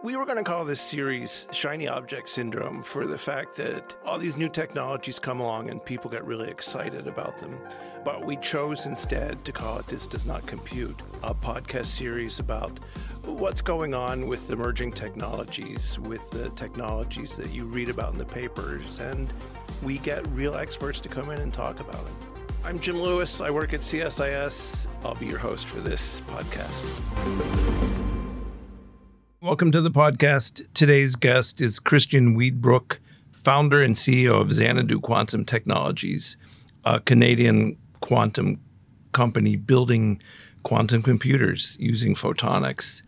We were going to call this series Shiny Object Syndrome for the fact that all these new technologies come along and people get really excited about them. But we chose instead to call it This Does Not Compute, a podcast series about what's going on with emerging technologies, with the technologies that you read about in the papers, and we get real experts to come in and talk about them. I'm Jim Lewis. I work at CSIS. I'll be your host for this podcast. Welcome to the podcast. Today's guest is Christian Weedbrook, founder and CEO of Xanadu Quantum Technologies, a Canadian quantum company building quantum computers using photonics.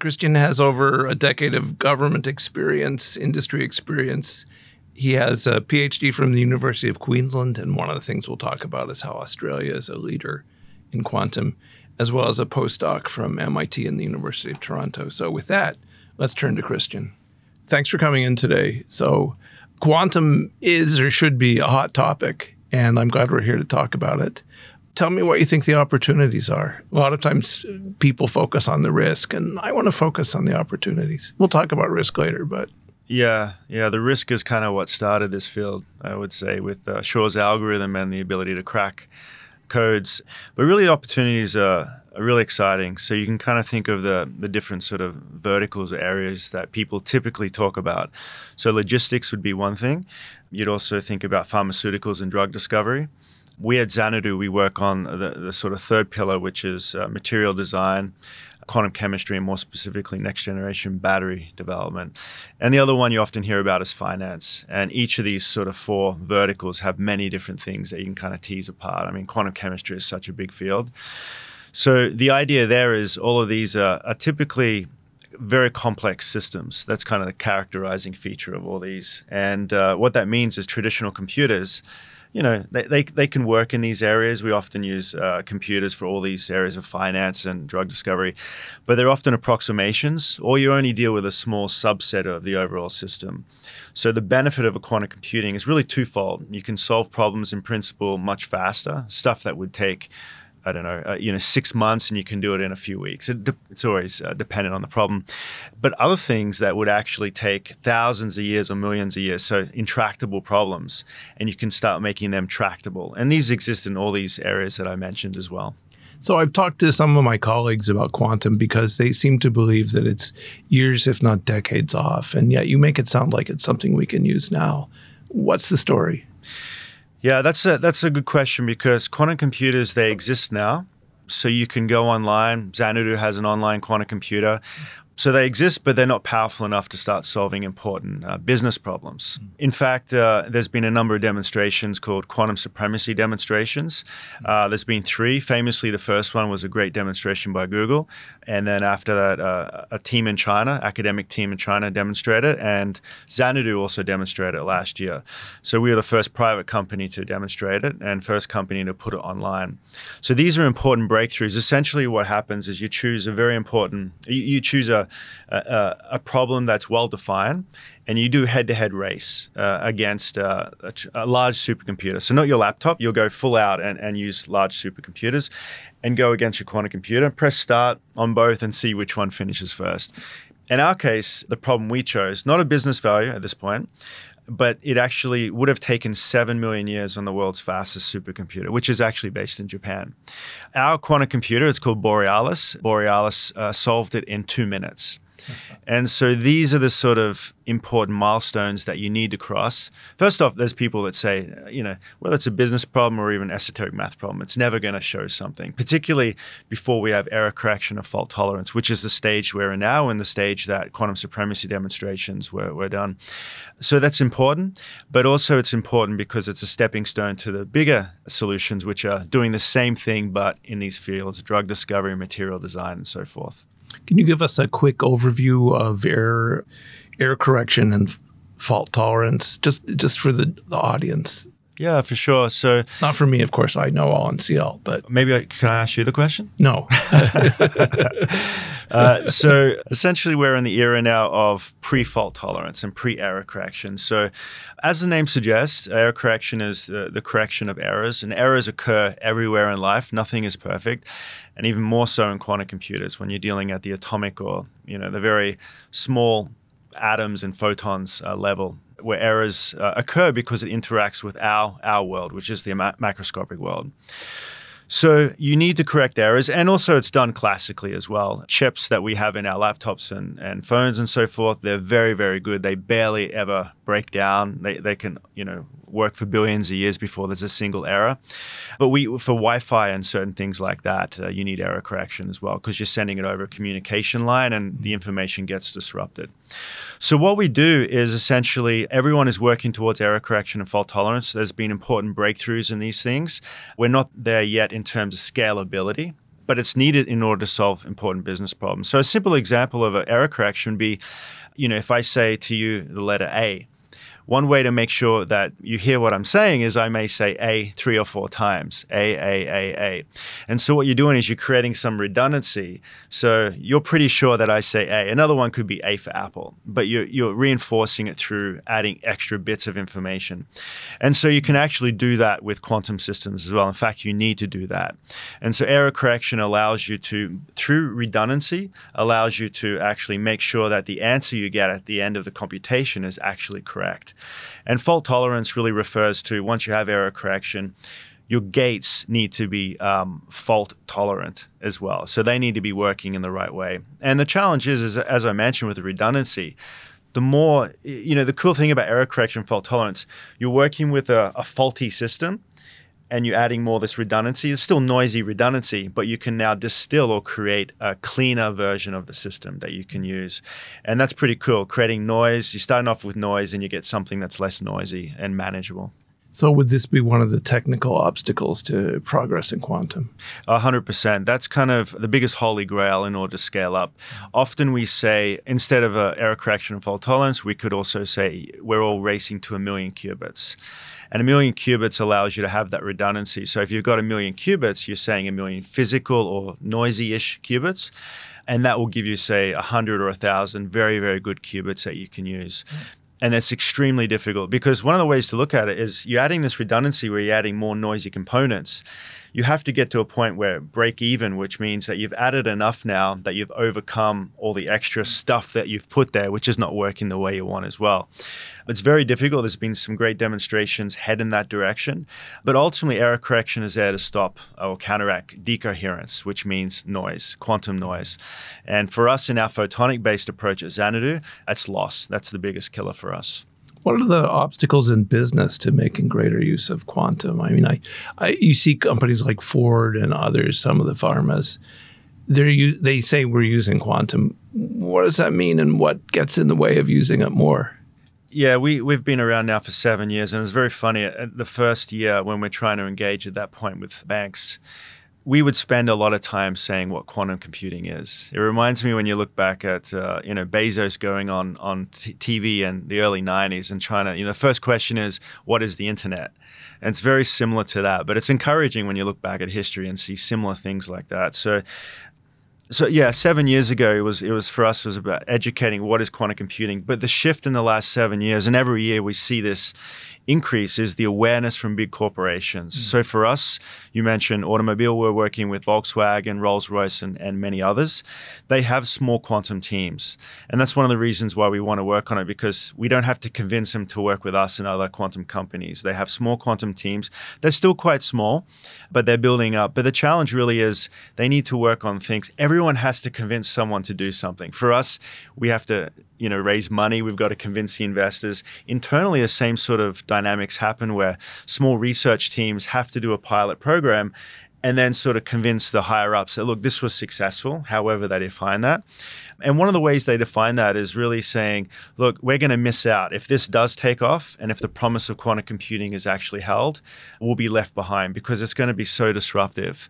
Christian has over a decade of government experience, industry experience. He has a PhD from the University of Queensland, and one of the things we'll talk about is how Australia is a leader in quantum as well as a postdoc from MIT and the University of Toronto. So, with that, let's turn to Christian. Thanks for coming in today. So, quantum is or should be a hot topic, and I'm glad we're here to talk about it. Tell me what you think the opportunities are. A lot of times people focus on the risk, and I want to focus on the opportunities. We'll talk about risk later, but yeah, yeah. The risk is kind of what started this field, I would say, with uh, Shor's algorithm and the ability to crack codes. But really, the opportunities are, are really exciting. So you can kind of think of the, the different sort of verticals or areas that people typically talk about. So logistics would be one thing. You'd also think about pharmaceuticals and drug discovery. We at Xanadu, we work on the, the sort of third pillar, which is uh, material design quantum chemistry and more specifically next generation battery development. And the other one you often hear about is finance. And each of these sort of four verticals have many different things that you can kind of tease apart. I mean, quantum chemistry is such a big field. So the idea there is all of these are, are typically very complex systems. That's kind of the characterizing feature of all these. And uh, what that means is traditional computers you know they, they, they can work in these areas. We often use uh, computers for all these areas of finance and drug discovery but they're often approximations or you only deal with a small subset of the overall system. So the benefit of a quantum computing is really twofold. You can solve problems in principle much faster stuff that would take I don't know, uh, you know, six months, and you can do it in a few weeks. It de- it's always uh, dependent on the problem, but other things that would actually take thousands of years or millions of years, so intractable problems, and you can start making them tractable. And these exist in all these areas that I mentioned as well. So I've talked to some of my colleagues about quantum because they seem to believe that it's years, if not decades off, and yet you make it sound like it's something we can use now. What's the story? Yeah, that's a that's a good question because quantum computers they exist now. So you can go online. Xanadu has an online quantum computer. So they exist, but they're not powerful enough to start solving important uh, business problems. In fact, uh, there's been a number of demonstrations called quantum supremacy demonstrations. Uh, there's been three. Famously, the first one was a great demonstration by Google. And then after that, uh, a team in China, academic team in China, demonstrated, it. and Xanadu also demonstrated it last year. So we were the first private company to demonstrate it and first company to put it online. So these are important breakthroughs. Essentially, what happens is you choose a very important, you, you choose a a, a, problem that's well defined, and you do head-to-head race uh, against uh, a, a, large supercomputer. So not your laptop, you'll go full out and, and use large supercomputers, and go against your quantum computer. Press start on both and see which one finishes first. In our case, the problem we chose, not a business value at this point, but it actually would have taken 7 million years on the world's fastest supercomputer, which is actually based in Japan. Our quantum computer, it's called Borealis. Borealis uh, solved it in two minutes. And so these are the sort of important milestones that you need to cross. First off, there's people that say, you know, whether it's a business problem or even esoteric math problem, it's never going to show something, particularly before we have error correction or fault tolerance, which is the stage we're in now and the stage that quantum supremacy demonstrations were, were done. So that's important, but also it's important because it's a stepping stone to the bigger solutions, which are doing the same thing, but in these fields, drug discovery, material design, and so forth. Can you give us a quick overview of error, error correction and fault tolerance, just just for the, the audience? Yeah, for sure. So not for me, of course. I know all in CL, but maybe I, can I ask you the question? No. uh, so essentially, we're in the era now of pre-fault tolerance and pre-error correction. So, as the name suggests, error correction is uh, the correction of errors, and errors occur everywhere in life. Nothing is perfect. and even more so in quantum computers when you're dealing at the atomic or you know the very small atoms and photons uh, level where errors uh, occur because it interacts with our our world, which is the ma- macroscopic world. So you need to correct errors, and also it's done classically as well. Chips that we have in our laptops and, and phones and so forth, they're very, very good. They barely ever break down. They, they can, you know, work for billions of years before there's a single error. But we for Wi-Fi and certain things like that, uh, you need error correction as well because you're sending it over a communication line and the information gets disrupted. So what we do is essentially everyone is working towards error correction and fault tolerance. There's been important breakthroughs in these things. We're not there yet in terms of scalability but it's needed in order to solve important business problems. So a simple example of an error correction would be, you know, if I say to you the letter A, one way to make sure that you hear what I'm saying is I may say A three or four times, A, A, A, A. And so what you're doing is you're creating some redundancy. So you're pretty sure that I say A. Another one could be A for Apple, but you're, you're reinforcing it through adding extra bits of information. And so you can actually do that with quantum systems as well. In fact, you need to do that. And so error correction allows you to, through redundancy, allows you to actually make sure that the answer you get at the end of the computation is actually correct. And fault tolerance really refers to once you have error correction, your gates need to be um, fault tolerant as well. So they need to be working in the right way. And the challenge is, is as I mentioned with the redundancy, the more, you know, the cool thing about error correction, fault tolerance, you're working with a, a faulty system and you're adding more this redundancy. It's still noisy redundancy, but you can now distill or create a cleaner version of the system that you can use. And that's pretty cool. Creating noise, you're starting off with noise and you get something that's less noisy and manageable. So, would this be one of the technical obstacles to progress in quantum? A hundred percent. That's kind of the biggest holy grail in order to scale up. Often we say instead of a error correction and fault tolerance, we could also say we're all racing to a million qubits. And a million qubits allows you to have that redundancy. So if you've got a million qubits, you're saying a million physical or noisy ish qubits. And that will give you, say, a 100 or a 1,000 very, very good qubits that you can use. And it's extremely difficult because one of the ways to look at it is you're adding this redundancy where you're adding more noisy components you have to get to a point where break even, which means that you've added enough now that you've overcome all the extra stuff that you've put there, which is not working the way you want as well. It's very difficult. There's been some great demonstrations head in that direction, but ultimately, error correction is there to stop or counteract decoherence, which means noise, quantum noise. And for us in our photonic based approach at Xanadu, that's loss. That's the biggest killer for us. What are the obstacles in business to making greater use of quantum? I mean, I, I you see companies like Ford and others, some of the pharmas, they they say we're using quantum. What does that mean, and what gets in the way of using it more? Yeah, we, we've been around now for seven years, and it's very funny. Uh, the first year, when we're trying to engage at that point with banks, we would spend a lot of time saying what quantum computing is. It reminds me when you look back at uh, you know Bezos going on on t- TV in the early '90s and trying to you know the first question is what is the internet, and it's very similar to that. But it's encouraging when you look back at history and see similar things like that. So. So yeah, seven years ago it was it was for us it was about educating what is quantum computing. But the shift in the last seven years, and every year we see this increase is the awareness from big corporations. Mm. So for us, you mentioned automobile, we're working with Volkswagen, Rolls Royce, and, and many others. They have small quantum teams. And that's one of the reasons why we want to work on it because we don't have to convince them to work with us and other quantum companies. They have small quantum teams. They're still quite small, but they're building up. But the challenge really is they need to work on things. Everyone has to convince someone to do something. For us, we have to you know raise money we've got to convince the investors internally the same sort of dynamics happen where small research teams have to do a pilot program and then sort of convince the higher ups that look this was successful however they define that. And one of the ways they define that is really saying look we're going to miss out. If this does take off and if the promise of quantum computing is actually held we'll be left behind because it's going to be so disruptive.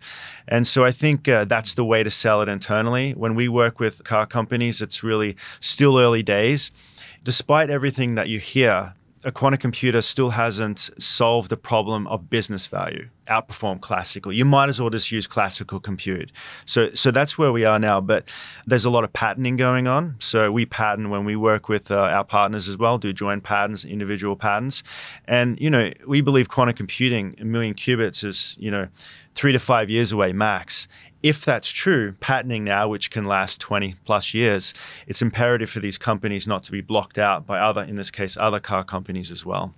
And so i think uh, that's the way to sell it internally. When we work with car companies it's really still early days. Despite everything that you hear a quantum computer still hasn't solved the problem of business value, outperform classical. You might as well just use classical compute. So, so that's where we are now. But there's a lot of patenting going on. So we patent when we work with uh, our partners as well, do joint patents, individual patents, and you know we believe quantum computing, a million qubits is you know three to five years away max if that's true, patenting now, which can last 20 plus years, it's imperative for these companies not to be blocked out by other, in this case, other car companies as well.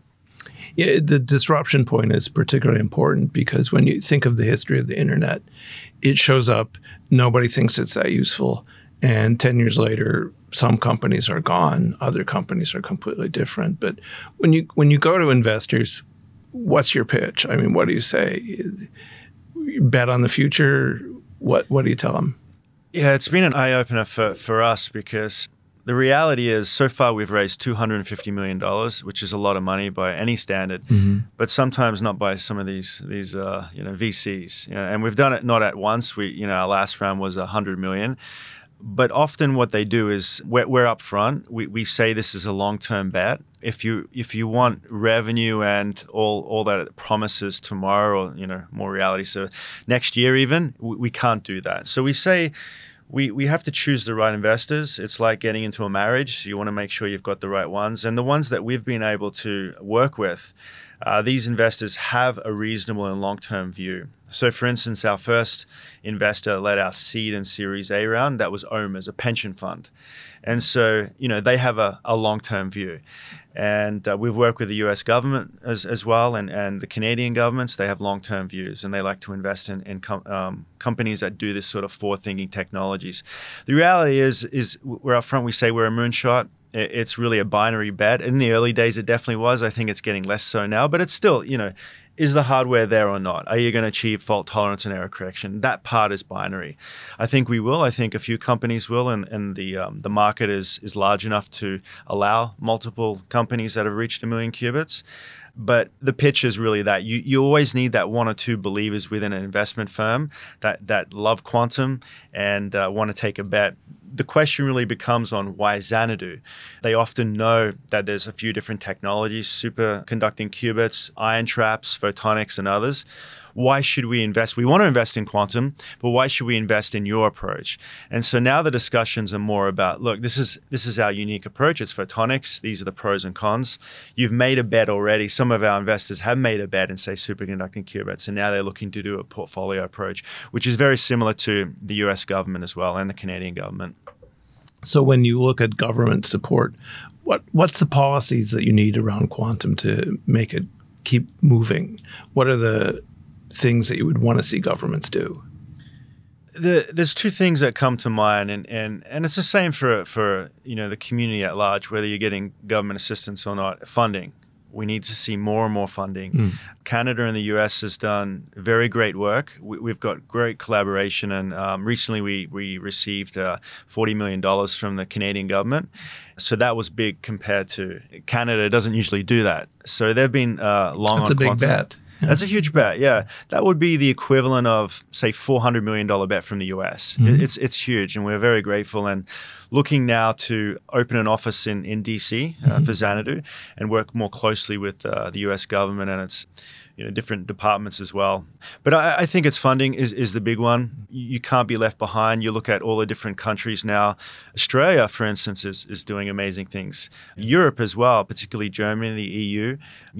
Yeah, the disruption point is particularly important because when you think of the history of the internet, it shows up, nobody thinks it's that useful. And 10 years later, some companies are gone, other companies are completely different. But when you when you go to investors, what's your pitch? I mean, what do you say? You bet on the future. What what do you tell them? Yeah, it's been an eye opener for, for us because the reality is, so far we've raised $250 million, which is a lot of money by any standard, mm-hmm. but sometimes not by some of these these uh, you know VCs. You know, and we've done it not at once. We you know our last round was 100 million. But often, what they do is we're, we're up front. We, we say this is a long term bet. If you if you want revenue and all all that promises tomorrow, or you know more reality, so next year even, we, we can't do that. So we say we, we have to choose the right investors. It's like getting into a marriage. You want to make sure you've got the right ones. And the ones that we've been able to work with, uh, these investors have a reasonable and long term view. So, for instance, our first investor led our seed and Series A round. That was OMERS, a pension fund. And so, you know, they have a, a long term view. And uh, we've worked with the US government as, as well and, and the Canadian governments. They have long term views and they like to invest in, in com- um, companies that do this sort of forward thinking technologies. The reality is, is we're up front, we say we're a moonshot. It's really a binary bet. In the early days, it definitely was. I think it's getting less so now, but it's still, you know, is the hardware there or not? Are you going to achieve fault tolerance and error correction? That part is binary. I think we will. I think a few companies will, and, and the um, the market is is large enough to allow multiple companies that have reached a million qubits. But the pitch is really that you, you always need that one or two believers within an investment firm that, that love quantum and uh, want to take a bet the question really becomes on why Xanadu. They often know that there's a few different technologies, superconducting qubits, ion traps, photonics, and others. Why should we invest? We want to invest in quantum, but why should we invest in your approach? And so now the discussions are more about, look, this is this is our unique approach. It's photonics. These are the pros and cons. You've made a bet already. Some of our investors have made a bet in say superconducting qubits, and now they're looking to do a portfolio approach, which is very similar to the US government as well and the Canadian government. So when you look at government support, what what's the policies that you need around quantum to make it keep moving? What are the things that you would want to see governments do? The, there's two things that come to mind, and, and, and it's the same for for you know the community at large, whether you're getting government assistance or not. Funding, we need to see more and more funding. Mm. Canada and the US has done very great work. We, have got great collaboration, and um, recently we we received uh, forty million dollars from the Canadian government. So that was big compared to Canada. Doesn't usually do that. So they've been uh, long. That's a big quantum. bet. That's a huge bet. Yeah, that would be the equivalent of say four hundred million dollar bet from the US. Mm-hmm. It's it's huge, and we're very grateful and looking now to open an office in in DC uh, mm-hmm. for Xanadu and work more closely with uh, the US government and its you know different departments as well. But I, I, think its funding is, is the big one. You can't be left behind. You look at all the different countries now. Australia, for instance, is, is doing amazing things. Europe as well, particularly Germany, the EU,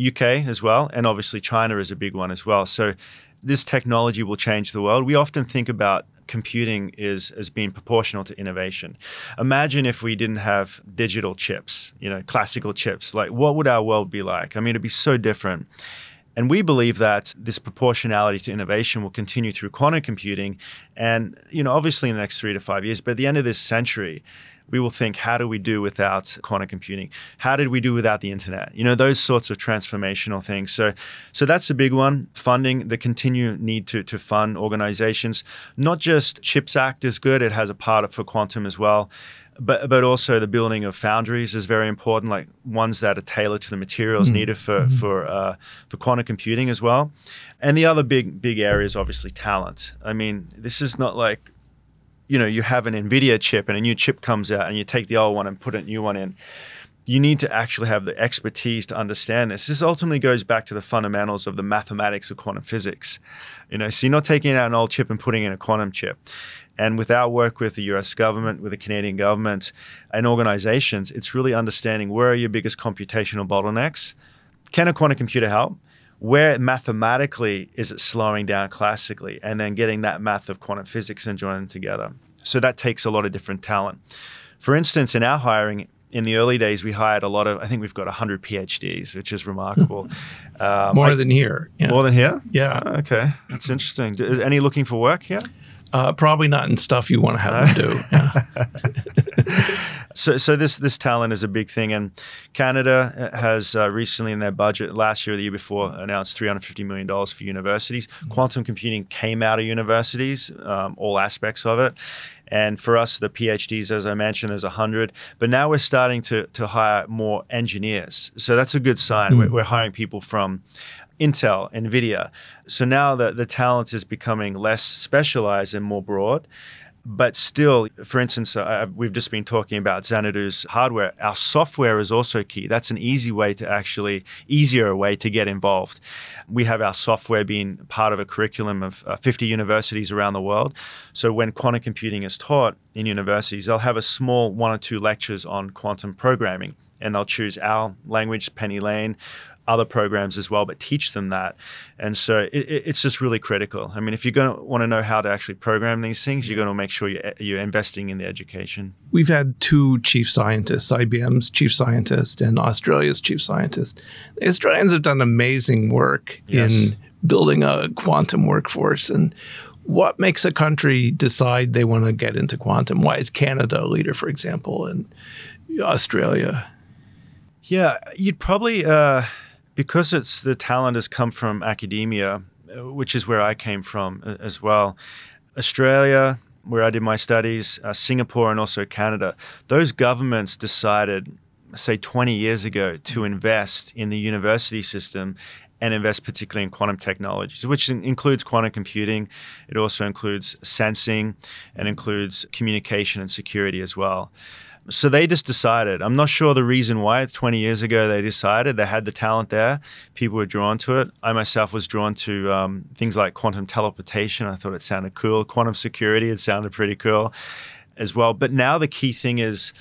UK as well, and obviously China is a big one as well. So this technology will change the world. We often think about computing is as being proportional to innovation. Imagine if we didn't have digital chips, you know, classical chips. Like, what would our world be like? I mean, it'd be so different. And we believe that this proportionality to innovation will continue through quantum computing. And, you know, obviously in the next three to five years, but at the end of this century, we will think, how do we do without quantum computing? How did we do without the internet? You know, those sorts of transformational things. So, so that's a big one. Funding, the continued need to, to fund organizations. Not just CHIPS Act is good, it has a part for quantum as well but but also the building of foundries is very important, like ones that are tailored to the materials mm needed for mm-hmm. for uh, for quantum computing as well. And the other big big area is obviously talent. I mean, this is not like you know you have an Nvidia chip and a new chip comes out and you take the old one and put a new one in. You need to actually have the expertise to understand this. This ultimately goes back to the fundamentals of the mathematics of quantum physics. You know, so you're not taking out an old chip and putting in a quantum chip. And with our work with the US government, with the Canadian government, and organizations, it's really understanding where are your biggest computational bottlenecks? Can a quantum computer help? where mathematically is it slowing down classically, and then getting that math of quantum physics and joining them together. So that takes a lot of different talent. For instance, in our hiring, in the early days, we hired a lot of, I think we've got 100 PhDs, which is remarkable. Um, more I, than here. Yeah. More than here? Yeah. Uh, okay. That's interesting. Is any looking for work here? Uh, probably not in stuff you want to have them do. Yeah. so, so this this talent is a big thing, and Canada uh, has uh, recently in their budget last year, or the year before, announced three hundred fifty million dollars for universities. Mm-hmm. Quantum computing came out of universities, um, all aspects of it. And for us, the PhDs, as I mentioned, there's 100. But now we're starting to, to hire more engineers. So that's a good sign. Mm. We're, we're, hiring people from Intel, NVIDIA. So now the, the talent is becoming less specialized and more broad. But still, for instance, uh, we've just been talking about Xanadu's hardware. Our software is also key. That's an easy way to actually, easier way to get involved. We have our software being part of a curriculum of uh, 50 universities around the world. So when quantum computing is taught in universities, they'll have a small one or two lectures on quantum programming and they'll choose our language, PennyLane, other programs as well, but teach them that. And so it, it's just really critical. I mean, if you're going to want to know how to actually program these things, you're going to make sure you're, you're investing in the education. We've had two chief scientists, IBM's chief scientist and Australia's chief scientist. The Australians have done amazing work yes. in building a quantum workforce. And what makes a country decide they want to get into quantum? Why is Canada a leader, for example, and Australia? Yeah, you'd probably. Uh, because it's the talent has come from academia, uh, which is where I came from uh, as well. Australia, where I did my studies, uh, Singapore, and also Canada. Those governments decided, say, 20 years ago, to invest in the university system and invest particularly in quantum technologies, which includes quantum computing. It also includes sensing and includes communication and security as well. So they just decided. I'm not sure the reason why. 20 years ago, they decided they had the talent there. People were drawn to it. I myself was drawn to um, things like quantum teleportation. I thought it sounded cool. Quantum security, it sounded pretty cool as well. But now the key thing is,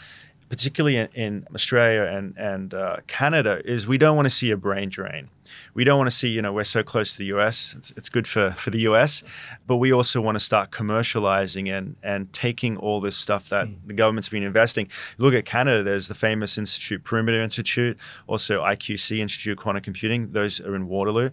particularly in, in Australia and and uh, Canada, is we don't want to see a brain drain we don't want to see, you know, we're so close to the US. It's, it's good for, for the US, but we also want to start commercializing and, and taking all this stuff that mm. the government's been investing. Look at Canada, there's the famous Institute, Perimeter Institute, also IQC, Institute of Quantum Computing. Those are in Waterloo.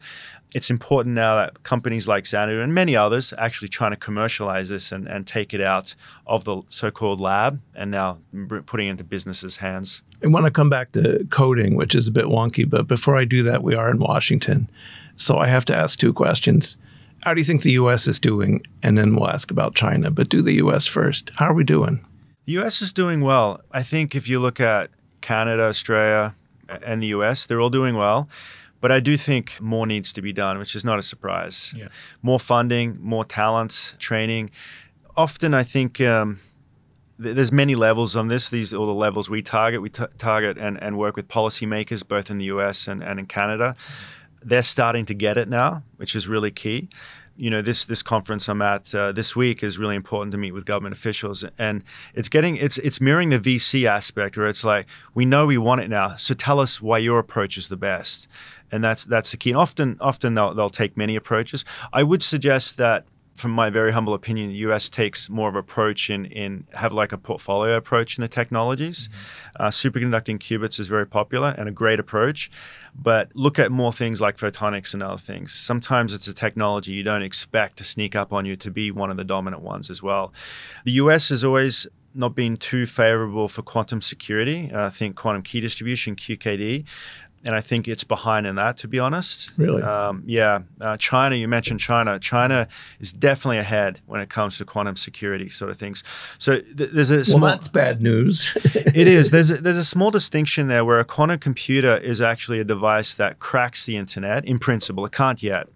It's important now that companies like Xanadu and many others are actually trying to commercialize this and, and take it out of the so called lab and now putting it into businesses' hands. I want to come back to coding, which is a bit wonky, but before I do that, we are in Washington. So I have to ask two questions. How do you think the US is doing? And then we'll ask about China, but do the US first. How are we doing? The US is doing well. I think if you look at Canada, Australia, and the US, they're all doing well. But I do think more needs to be done, which is not a surprise. Yeah. More funding, more talent, training. Often, I think um, there's many levels on this. These are all the levels we target. We t- target and, and work with policymakers both in the US and, and in Canada. They're starting to get it now, which is really key. You know, this this conference I'm at uh, this week is really important to meet with government officials, and it's getting it's it's mirroring the VC aspect where it's like we know we want it now, so tell us why your approach is the best, and that's that's the key. And often often they'll they'll take many approaches. I would suggest that from my very humble opinion, the US takes more of an approach in, in have like a portfolio approach in the technologies. Mm-hmm. Uh, superconducting qubits is very popular and a great approach, but look at more things like photonics and other things. Sometimes it's a technology you don't expect to sneak up on you to be one of the dominant ones as well. The US has always not been too favorable for quantum security. Uh, I think quantum key distribution, QKD, and I think it's behind in that, to be honest. Really? Um, yeah. Uh, China, you mentioned China. China is definitely ahead when it comes to quantum security sort of things. So th- there's a small, well, that's bad news. it is. There's a, there's a small distinction there where a quantum computer is actually a device that cracks the internet in principle. It can't yet.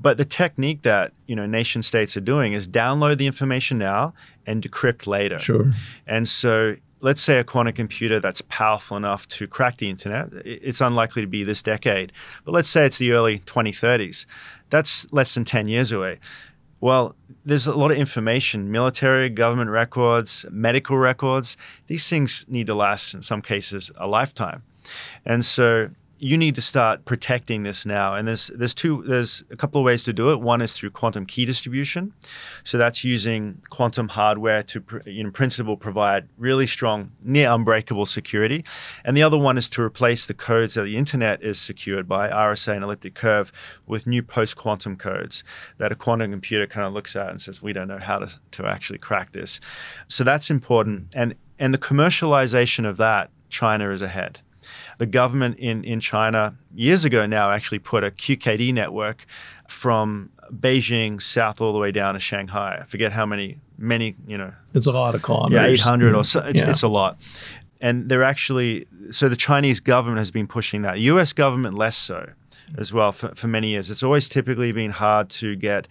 But the technique that you know nation states are doing is download the information now and decrypt later. Sure. And so let's say a quantum computer that's powerful enough to crack the internet, it's unlikely to be this decade. But let's say it's the early 2030s. That's less than 10 years away. Well, there's a lot of information military, government records, medical records. These things need to last, in some cases, a lifetime. And so you need to start protecting this now. And there's there's two there's a couple of ways to do it. One is through quantum key distribution, so that's using quantum hardware to in principle provide really strong, near unbreakable security. And the other one is to replace the codes that the internet is secured by RSA and elliptic curve with new post quantum codes that a quantum computer kind of looks at and says we don't know how to to actually crack this. So that's important. And and the commercialization of that, China is ahead the government in, in China years ago now actually put a QKD network from Beijing south all the way down to Shanghai. I forget how many, many, you know. It's a lot of kilometers. Yeah, 800 or so. It's, yeah. it's a lot. And they're actually, so the Chinese government has been pushing that. US government less so as well for, for many years. It's always typically been hard to get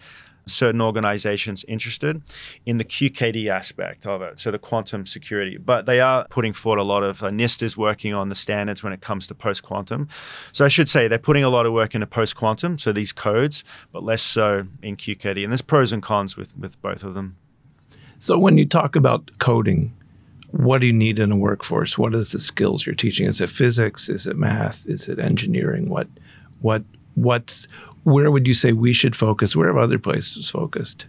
certain organizations interested in the QKD aspect of it, so the quantum security. But they are putting forward a lot of uh, NIST is working on the standards when it comes to post quantum. So I should say they're putting a lot of work into post quantum, so these codes, but less so in QKD. And there's pros and cons with, with both of them. So when you talk about coding, what do you need in a workforce? What is the skills you're teaching? Is it physics? Is it math? Is it engineering? What what what's where would you say we should focus? Where have other places focused?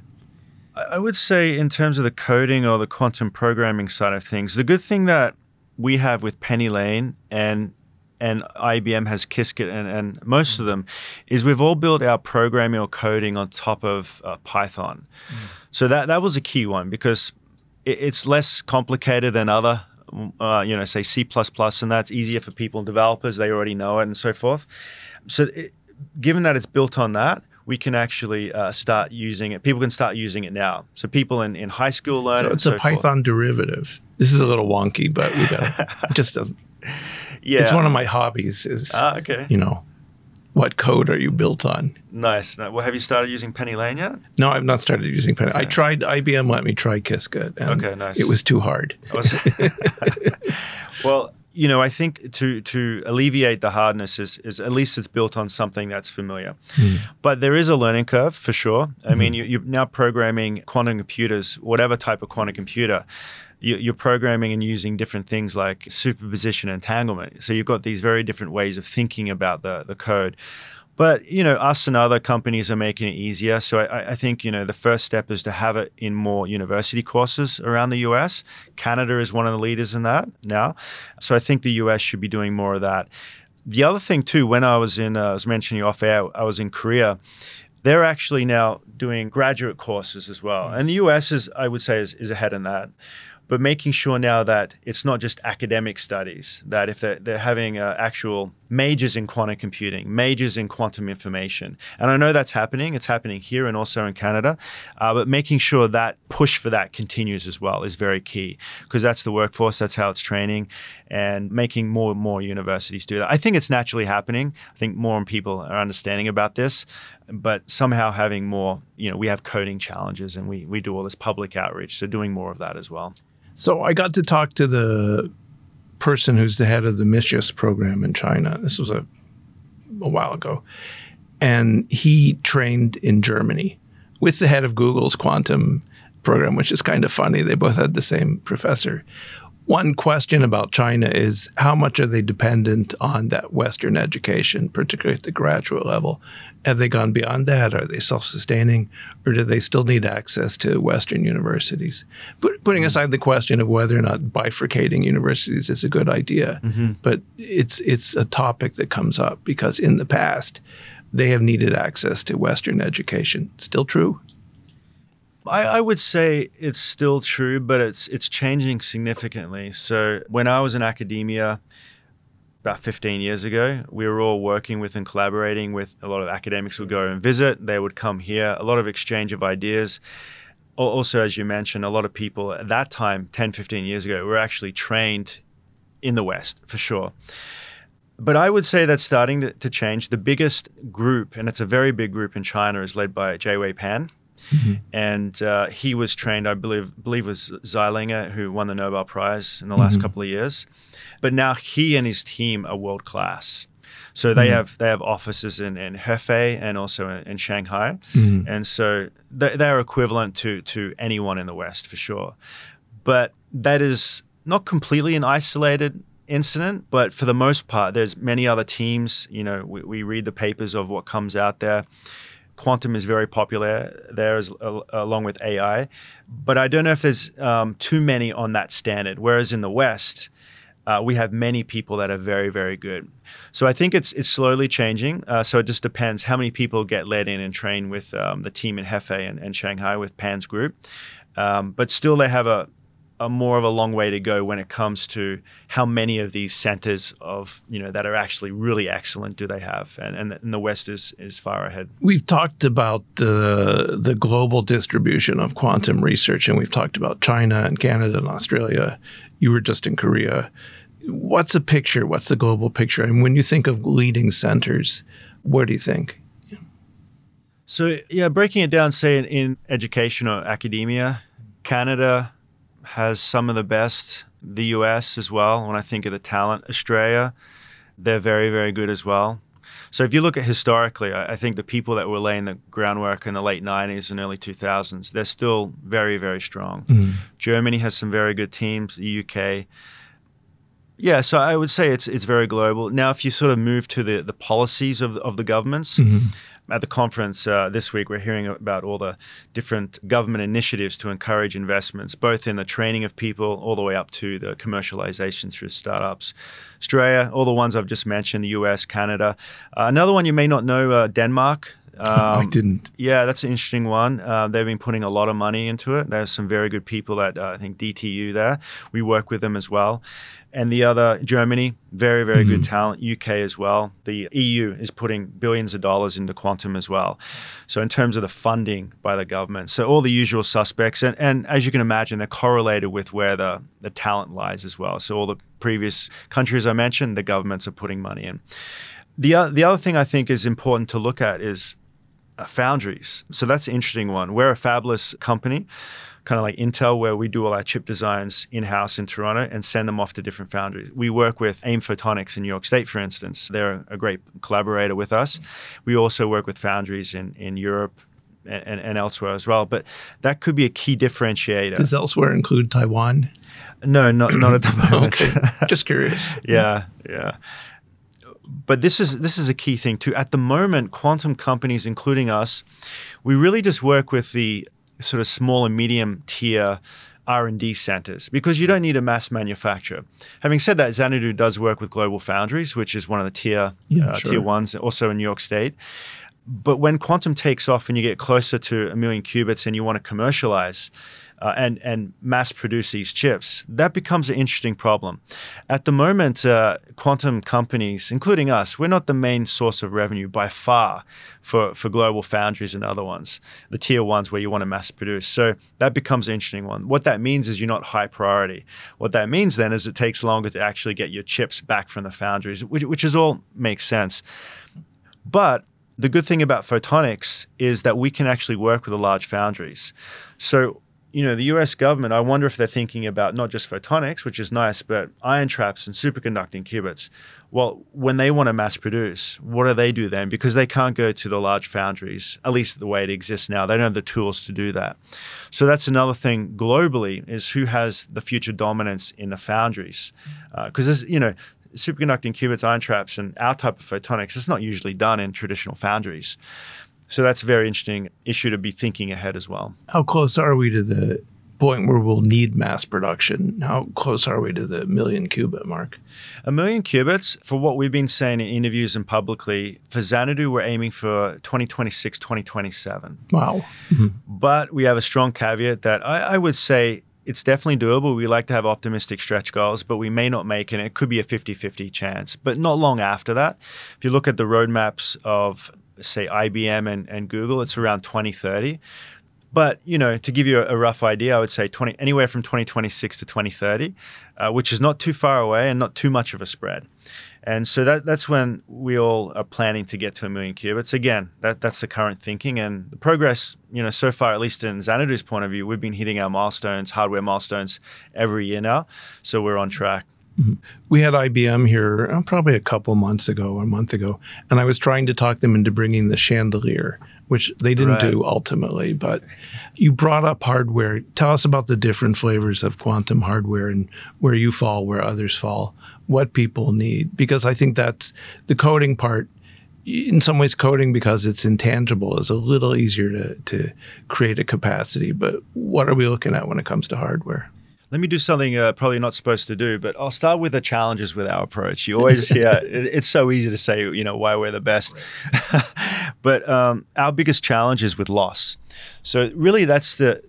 I would say, in terms of the coding or the quantum programming side of things, the good thing that we have with PennyLane and and IBM has Qiskit and, and most of them is we've all built our programming or coding on top of uh, Python. Mm. So that that was a key one because it, it's less complicated than other uh, you know, say C++, and that's easier for people and developers. They already know it and so forth. So it, given that it's built on that, we can actually uh, start using it. People can start using it now. So people in, in high school learn. So it's a Python forth. derivative. This is a little wonky, but we got just a. Yeah, it's one of my hobbies. Is ah, okay. You know, what code are you built on? Nice. Well, have you started using PennyLane yet? No, I've not started using Penny. Okay. I tried. IBM let me try Qiskit. okay, nice. It was too hard. well, you know, I think to to alleviate the hardness is, is at least it's built on something that's familiar. Mm. But there is a learning curve for sure. I mm. mean, you, you're now programming quantum computers, whatever type of quantum computer you're programming and using different things like superposition entanglement. So you've got these very different ways of thinking about the, the code. But you know, us and other companies are making it easier. So I, I, think you know the first step is to have it in more university courses around the U.S. Canada is one of the leaders in that now. So I think the U.S. should be doing more of that. The other thing too, when I was in, uh, I was mentioning off air, I was in Korea. They're actually now doing graduate courses as well, and the U.S. is, I would say, is, is ahead in that but making sure now that it's not just academic studies, that if they're, they're having uh, actual majors in quantum computing, majors in quantum information. And I know that's happening. It's happening here and also in Canada. Uh, but making sure that push for that continues as well is very key because that's the workforce, that's how it's training, and making more and more universities do that. I think it's naturally happening. I think more and people are understanding about this but somehow having more, you know, we have coding challenges and we, we do all this public outreach. So doing more of that as well. So I got to talk to the person who's the head of the Micius program in China. This was a, a while ago. And he trained in Germany with the head of Google's quantum program, which is kind of funny. They both had the same professor. One question about China is how much are they dependent on that Western education, particularly at the graduate level? Have they gone beyond that? Are they self sustaining? Or do they still need access to Western universities? Put, putting aside the question of whether or not bifurcating universities is a good idea, mm-hmm. but it's, it's a topic that comes up because in the past, they have needed access to Western education. Still true? I, I, would say it's still true, but it's it's changing significantly. So when I was in academia about 15 years ago, we were all working with and collaborating with a lot of academics would go and visit. They would come here, a lot of exchange of ideas. Also, as you mentioned, a lot of people at that time, 10, 15 years ago, were actually trained in the West for sure. But I would say that's starting to, to change. The biggest group, and it's a very big group in China, is led by Jian-Wei Pan Mm-hmm. And uh, he was trained, I believe, believe was Zeilinger, who won the Nobel Prize in the last mm-hmm. couple of years. But now he and his team are world class. So they mm-hmm. have they have offices in, in Hefei and also in, in Shanghai, mm-hmm. and so they, they are equivalent to to anyone in the West for sure. But that is not completely an isolated incident, but for the most part, there's many other teams. You know, we, we read the papers of what comes out there. Quantum is very popular there, as, along with AI, but I don't know if there's um, too many on that standard. Whereas in the West, uh, we have many people that are very, very good. So I think it's it's slowly changing. Uh, so it just depends how many people get led in and train with um, the team in Hefei and, and Shanghai with Pan's group. Um, but still, they have a, a more of a long way to go when it comes to how many of these centers of you know that are actually really excellent do they have, and and, and the West is is far ahead. We've talked about the the global distribution of quantum research, and we've talked about China and Canada and Australia. You were just in Korea. What's the picture? What's the global picture? And when you think of leading centers, where do you think? So yeah, breaking it down, say in, in education or academia, Canada has some of the best. The US as well. When I think of the talent, Australia, they're very very good as well. So if you look at historically, I, I think the people that were laying the groundwork in the late '90s and early 2000s, they're still very very strong. Mm. Germany has some very good teams. The UK. Yeah, so I would say it's it's very global. Now, if you sort of move to the, the policies of, of the governments, Mm-hmm. At the conference uh, this week, we're hearing about all the different government initiatives to encourage investments, both in the training of people all the way up to the commercialization through startups. Australia, all the ones I've just mentioned, the US, Canada. Uh, another one you may not know, uh, Denmark. I Um, didn't. yeah, that's an interesting one. Uh, they've been putting a lot of money into it. There's some very good people at uh, I think DTU there. We work with them as well. And the other, Germany, very, very good talent. UK as well. The EU is putting billions of dollars into quantum as well. So, in terms of the funding by the government, so all the usual suspects. And, and as you can imagine, they're correlated with where the, the talent lies as well. So, all the previous countries I mentioned, the governments are putting money in. The, o- the other thing I think is important to look at is uh, foundries. So that's an interesting one. We're a fabless company, kind of like Intel, where we do all our chip designs in house in Toronto and send them off to different foundries. We work with AIM Photonics in New York State, for instance. They're a great collaborator with us. We also work with foundries in, in Europe. And, and elsewhere as well, but that could be a key differentiator. Does elsewhere include Taiwan? No, not not at the moment. Okay, just curious. yeah, yeah. But this is this is a key thing too. At the moment, quantum companies, including us, we really just work with the sort of small and medium tier R and D centers because you don't need a mass manufacturer. Having said that, Xanadu does work with GlobalFoundries, which is one of the tier Yeah, uh, sure. tier ones, also in New York State. But when quantum takes off and you get closer to a million qubits and you want to commercialize uh, and and mass produce these chips, that becomes an interesting problem. At the moment, uh, quantum companies, including us, we're not the main source of revenue by far for for GlobalFoundries and other ones, the tier ones where you want to mass produce. So that becomes an interesting one. What that means is you're not high priority. What that means then is it takes longer to actually get your chips back from the foundries, which, which is all makes sense. But the good thing about photonics is that we can actually work with the large foundries. So, you know, the US government, I wonder if they're thinking about not just photonics, which is nice, but ion traps and superconducting qubits. Well, when they want to mass produce, what do they do then? Because they can't go to the large foundries, at least the way it exists now. They don't have the tools to do that. So that's another thing globally is who has the future dominance in the foundries. Uh, because, you know, superconducting qubits, ion traps, and our type of photonics, it's not usually done in traditional foundries. So that's a very interesting issue to be thinking ahead as well. How close are we to the point where we'll need mass production? How close are we to the million qubit mark? A million qubits, for what we've been saying in interviews and publicly, for Xanadu, we're aiming for 2026, 2027. Wow. Mm-hmm. But we have a strong caveat that I, I would say it's definitely doable. We like to have optimistic stretch goals, but we may not make it. It could be a 50 50 chance, but not long after that. If you look at the roadmaps of, say, IBM and, and Google, it's around 2030. But you know, to give you a, rough idea, I would say 20 anywhere from 2026 to 2030, uh, which is not too far away and not too much of a spread. And so that that's when we all are planning to get to a million qubits. Again, that that's the current thinking and the progress. You know, so far, at least in Xanadu's point of view, we've been hitting our milestones, hardware milestones, every year now. So we're on track. We had IBM here uh, probably a couple months ago, a month ago, and I was trying to talk them into bringing the chandelier, which they didn't Right. do ultimately. But you brought up hardware. Tell us about the different flavors of quantum hardware and where you fall, where others fall. what people need because I think that's the coding part. In some ways, coding because it's intangible is a little easier to to create a capacity. But what are we looking at when it comes to hardware? Let me do something uh, probably not supposed to do, but I'll start with the challenges with our approach. You always hear it's so easy to say, you know, why we're the best, but um, our biggest challenge is with loss. So really, that's the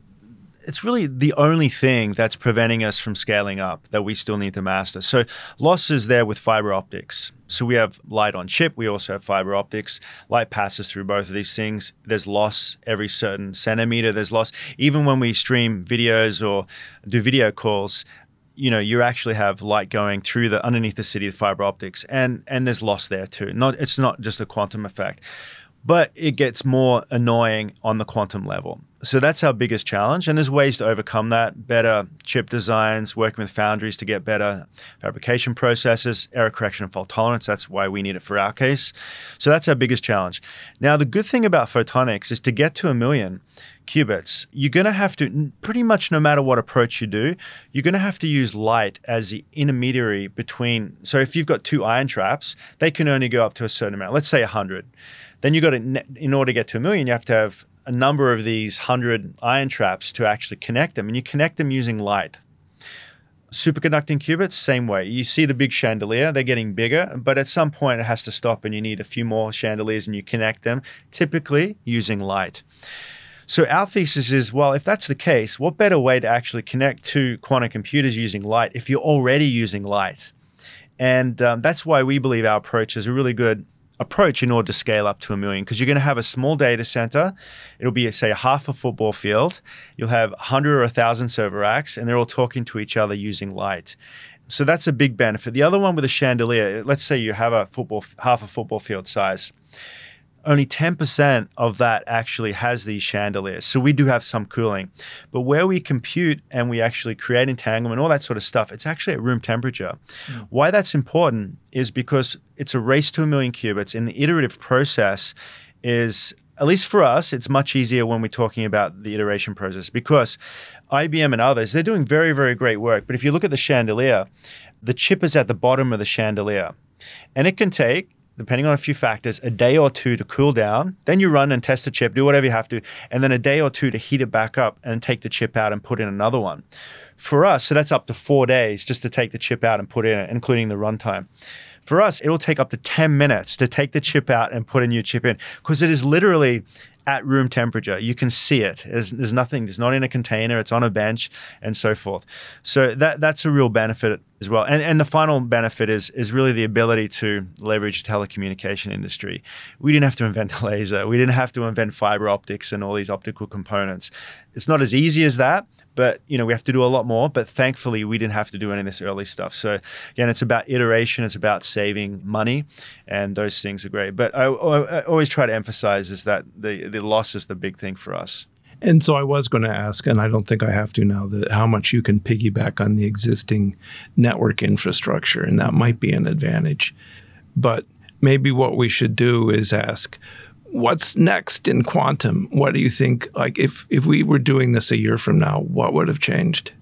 it's really the only thing that's preventing us from scaling up that we still need to master. So loss is there with fiber optics. So we have light on chip. We also have fiber optics. Light passes through both of these things. There's loss every certain centimeter. There's loss even when we stream videos or do video calls. You know, you actually have light going through the underneath the city of fiber optics, and and there's loss there too. Not it's not just a quantum effect but it gets more annoying on the quantum level. So that's our biggest challenge. And there's ways to overcome that better chip designs, working with foundries to get better fabrication processes, error correction and fault tolerance. That's why we need it for our case. So that's our biggest challenge. Now, the good thing about photonics is to get to a million qubits, you're going to have to, pretty much no matter what approach you do, you're going to have to use light as the intermediary between. So if you've got two ion traps, they can only go up to a certain amount, let's say 100 then you got to, in order to get to a million, you have to have a number of these hundred ion traps to actually connect them, and you connect them using light. Superconducting qubits, same way. You see the big chandelier, they're getting bigger, but at some point it has to stop and you need a few more chandeliers and you connect them, typically using light. So our thesis is well, if that's the case, what better way to actually connect two quantum computers using light if you're already using light? And um, that's why we believe our approach is a really good approach in order to scale up to a million because you're going to have a small data center. It'll be, say, half a football field. You'll have 100 or 1,000 server racks, and they're all talking to each other using light. So that's a big benefit. The other one with a chandelier, let's say you have a football, half a football field size only 10% of that actually has these chandeliers. So we do have some cooling. But where we compute and we actually create entanglement, all that sort of stuff, it's actually at room temperature. Mm. Why that's important is because it's a race to a million qubits, and the iterative process is at least for us, it's much easier when we're talking about the iteration process because IBM and others, they're doing very, very great work. But if you look at the chandelier, the chip is at the bottom of the chandelier. And it can take depending on a few factors, a day or two to cool down. Then you run and test the chip, do whatever you have to, and then a day or two to heat it back up and take the chip out and put in another one. For us, so that's up to four days just to take the chip out and put in it, including the runtime. For us, it'll take up to 10 minutes to take the chip out and put a new chip in because it is literally at room temperature. You can see it. There's, there's, nothing. It's not in a container. It's on a bench, and so forth. So that that's a real benefit as well. And and the final benefit is is really the ability to leverage the telecommunication industry. We didn't have to invent a laser. We didn't have to invent fiber optics and all these optical components. It's not as easy as that, but you know we have to do a lot more but thankfully we didn't have to do any of this early stuff. So again it's about iteration it's about saving money and those things are great. But i, I always try to emphasize is that the, the loss is the big thing for us. And so I was going to ask, and I don't think I have to now, that how much you can piggyback on the existing network infrastructure, and that might be an advantage. But maybe what we should do is ask, what's next in quantum? What do you think? Like, if if we were doing this a year from now, what would have changed?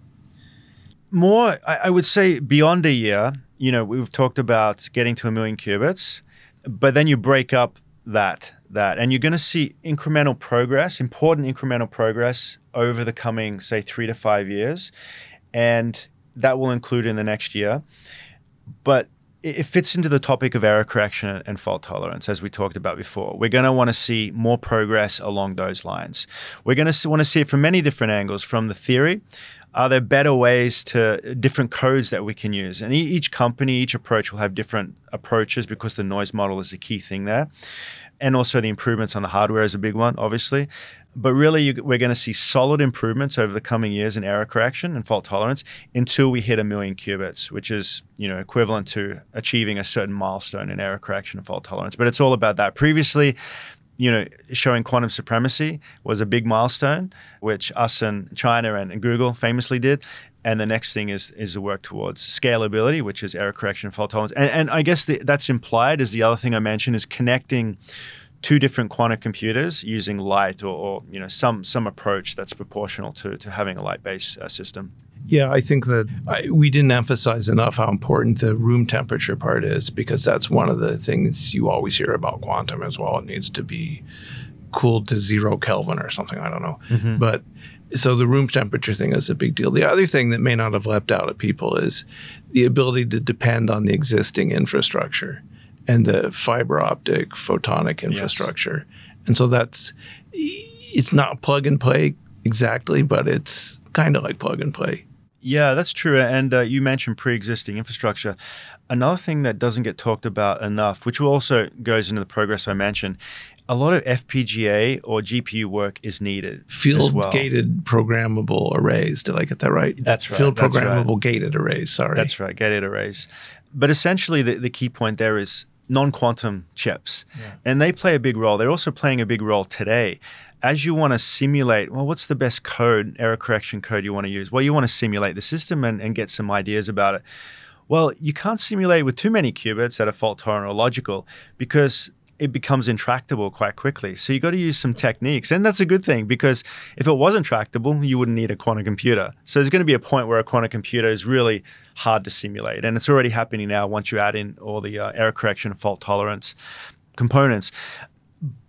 More, I, I would say, beyond a year. You know, we've talked about getting to a million qubits, but then you break up that that, and you're going to see incremental progress, important incremental progress over the coming, say, three to five years, and that will include in the next year. But it fits into the topic of error correction and fault tolerance, as we talked about before. We're going to want to see more progress along those lines. We're going to want to see it from many different angles from the theory. Are there better ways to uh, different codes that we can use? And each company, each approach will have different approaches because the noise model is a key thing there. And also the improvements on the hardware is a big one, obviously. But really, you, we're going to see solid improvements over the coming years in error correction and fault tolerance until we hit a million qubits, which is you know equivalent to achieving a certain milestone in error correction and fault tolerance. But it's all about that. Previously, you know, showing quantum supremacy was a big milestone, which us and China and, Google famously did. And the next thing is is the work towards scalability, which is error correction and fault tolerance. And, and I guess the, that's implied is the other thing I mentioned is connecting two different quantum computers using light or, or, you know some some approach that's proportional to, to having a light based uh, system. Yeah, I think that I, we didn't emphasize enough how important the room temperature part is because that's one of the things you always hear about quantum as well. It needs to be cooled to zero Kelvin or something. I don't know. Mm-hmm. But so the room temperature thing is a big deal. The other thing that may not have leapt out at people is the ability to depend on the existing infrastructure and the fiber optic photonic infrastructure. Yes. And so that's it's not plug and play exactly, but it's kind of like plug and play. Yeah, that's true. And uh, you mentioned pre-existing infrastructure. Another thing that doesn't get talked about enough, which also goes into the progress I mentioned, a lot of FPGA or GPU work is needed. Field well. gated programmable arrays. Did I get that right? That's right. Field that's programmable right. gated arrays. Sorry. That's right. Gated arrays. But essentially, the, the key point there is non-quantum chips, yeah. and they play a big role. They're also playing a big role today as you want to simulate, well, what's the best code, error correction code you want to use? Well, you want to simulate the system and, and get some ideas about it. Well, you can't simulate with too many qubits that are fault tolerant or logical because it becomes intractable quite quickly. So you got to use some techniques. And that's a good thing because if it wasn't tractable, you wouldn't need a quantum computer. So there's going to be a point where a quantum computer is really hard to simulate. And it's already happening now once you add in all the uh, error correction and fault tolerance components.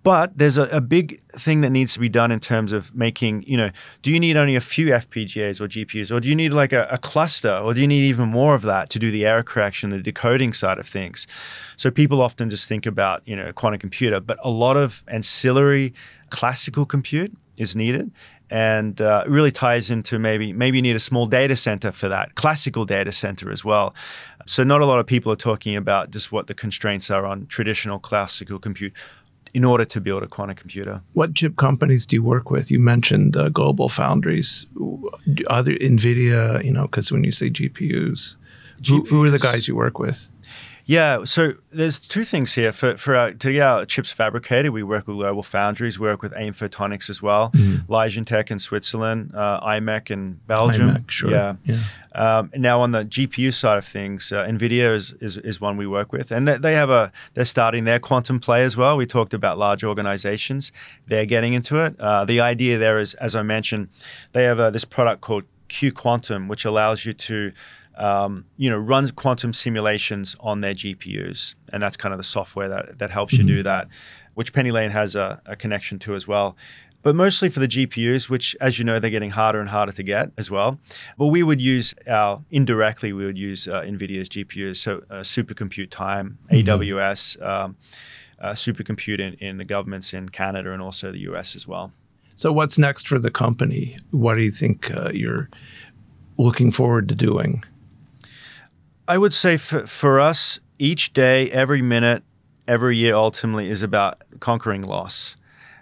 But there's a, a, big thing that needs to be done in terms of making, you know, do you need only a few FPGAs or GPUs, or do you need like a, a, cluster, or do you need even more of that to do the error correction, the decoding side of things? So people often just think about, you know, quantum computer, but a lot of ancillary classical compute is needed. And uh, really ties into maybe maybe you need a small data center for that classical data center as well. So not a lot of people are talking about just what the constraints are on traditional classical compute in order to build a quantum computer. What chip companies do you work with? You mentioned uh, GlobalFoundries. Other NVIDIA, you know, because when you say GPUs, GPUs. Who, who are the guys you work with? Yeah, so there's two things here. For for our, to get our chips fabricated, we work with GlobalFoundries, we work with AIM Photonics as well, mm-hmm. Tech in Switzerland, uh, IMEC in Belgium. IMEC, sure. Yeah. yeah. Um, now on the GPU side of things, uh, Nvidia is, is, is one we work with, and they, they have a they're starting their quantum play as well. We talked about large organizations; they're getting into it. Uh, the idea there is, as I mentioned, they have uh, this product called cuQuantum, which allows you to um, you know, runs quantum simulations on their GPUs, and that's kind of the software that that helps mm-hmm. you do mm-hmm. that, which PennyLane has a, a, connection to as well. But mostly for the GPUs, which, as you know, they're getting harder and harder to get as well. But we would use our indirectly, we would use uh, NVIDIA's GPUs, so uh, supercompute time, mm-hmm. AWS, um, uh, supercompute in, in the governments in Canada and also the US as well. So, what's next for the company? What do you think uh, you're looking forward to doing? I would say for, for us, each day, every minute, every year ultimately is about conquering loss.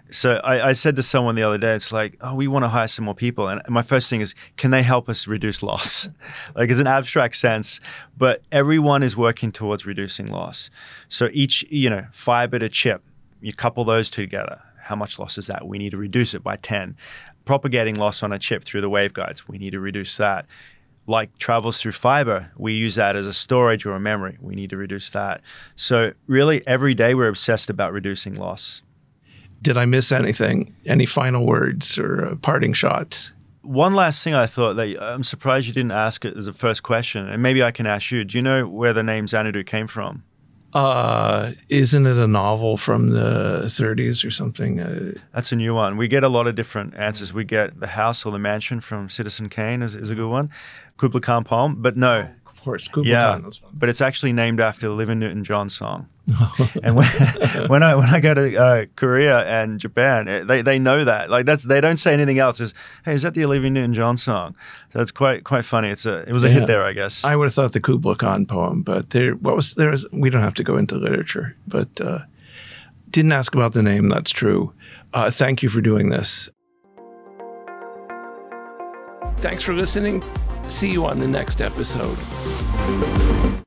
So I, I, said to someone the other day, it's like, oh, we want to hire some more people. And my first thing is, can they help us reduce loss? like it's an abstract sense, but everyone is working towards reducing loss. So each, you know, fiber to chip, you couple those together. How much loss is that? We need to reduce it by 10. Propagating loss on a chip through the waveguides, we need to reduce that like travels through fiber, we use that as a storage or a memory. We need to reduce that. So, really, every day we're obsessed about reducing loss. Did I miss anything? Any final words or uh, parting shots? One last thing I thought that I'm surprised you didn't ask it as a first question, and maybe I can ask you. Do you know where the name Xanadu came from? Uh, isn't it a novel from the 30s or something? Uh, That's a new one. We get a lot of different answers. We get the house or the mansion from Citizen Kane is, is a good one. Kubla Khan poem, but no. Oh, of course, Kubla yeah, Khan. But it's actually named after the Olivia Newton-John song. and when, when I when I go to uh, Korea and Japan, eh, they, they know that like that's they don't say anything else. Is hey, is that the Olivia Newton-John song? So it's quite quite funny. It's a it was a yeah. hit there, I guess. I would have thought the Kubla Khan poem, but there what was there is we don't have to go into literature, but uh, didn't ask about the name. That's true. Uh, thank you for doing this. Thanks for listening. See you on the next episode.